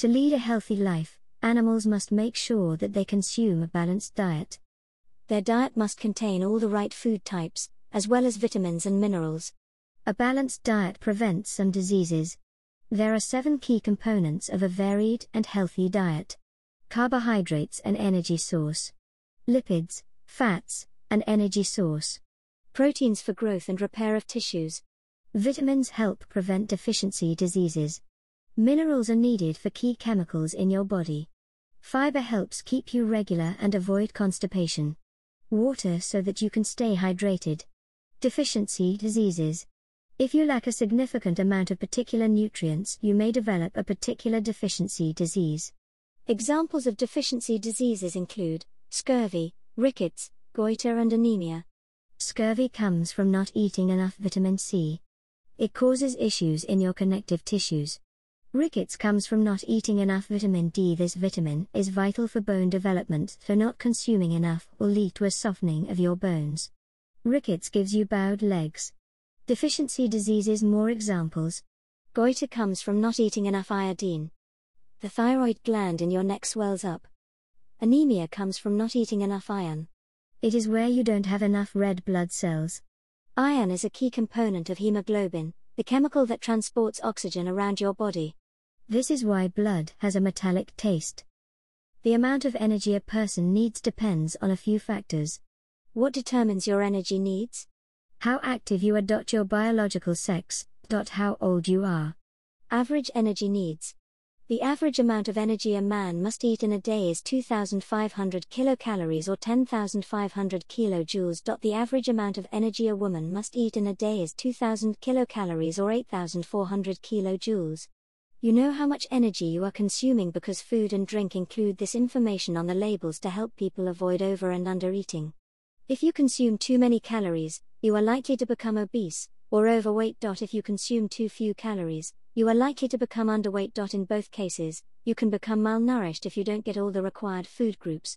To lead a healthy life, animals must make sure that they consume a balanced diet. Their diet must contain all the right food types, as well as vitamins and minerals. A balanced diet prevents some diseases. There are seven key components of a varied and healthy diet carbohydrates, an energy source, lipids, fats, an energy source, proteins for growth and repair of tissues, vitamins help prevent deficiency diseases, minerals are needed for key chemicals in your body, fiber helps keep you regular and avoid constipation, water so that you can stay hydrated, deficiency diseases. If you lack a significant amount of particular nutrients, you may develop a particular deficiency disease. Examples of deficiency diseases include scurvy, rickets, goiter, and anemia. Scurvy comes from not eating enough vitamin C. It causes issues in your connective tissues. Rickets comes from not eating enough vitamin D. This vitamin is vital for bone development, so not consuming enough will lead to a softening of your bones. Rickets gives you bowed legs. Deficiency diseases more examples. Goiter comes from not eating enough iodine the thyroid gland in your neck swells up. Anemia comes from not eating enough iron. It is where you don't have enough red blood cells. Iron is a key component of hemoglobin, the chemical that transports oxygen around your body. This is why blood has a metallic taste. The amount of energy a person needs depends on a few factors. What determines your energy needs? How active you are. Your biological sex. How old you are. Average energy needs. The average amount of energy a man must eat in a day is 2,500 kilocalories or 10,500 kilojoules. The average amount of energy a woman must eat in a day is 2,000 kilocalories or 8,400 kilojoules. You know how much energy you are consuming because food and drink include this information on the labels to help people avoid over and under eating. If you consume too many calories, you are likely to become obese, or overweight. If you consume too few calories, you are likely to become underweight. In both cases, you can become malnourished if you don't get all the required food groups,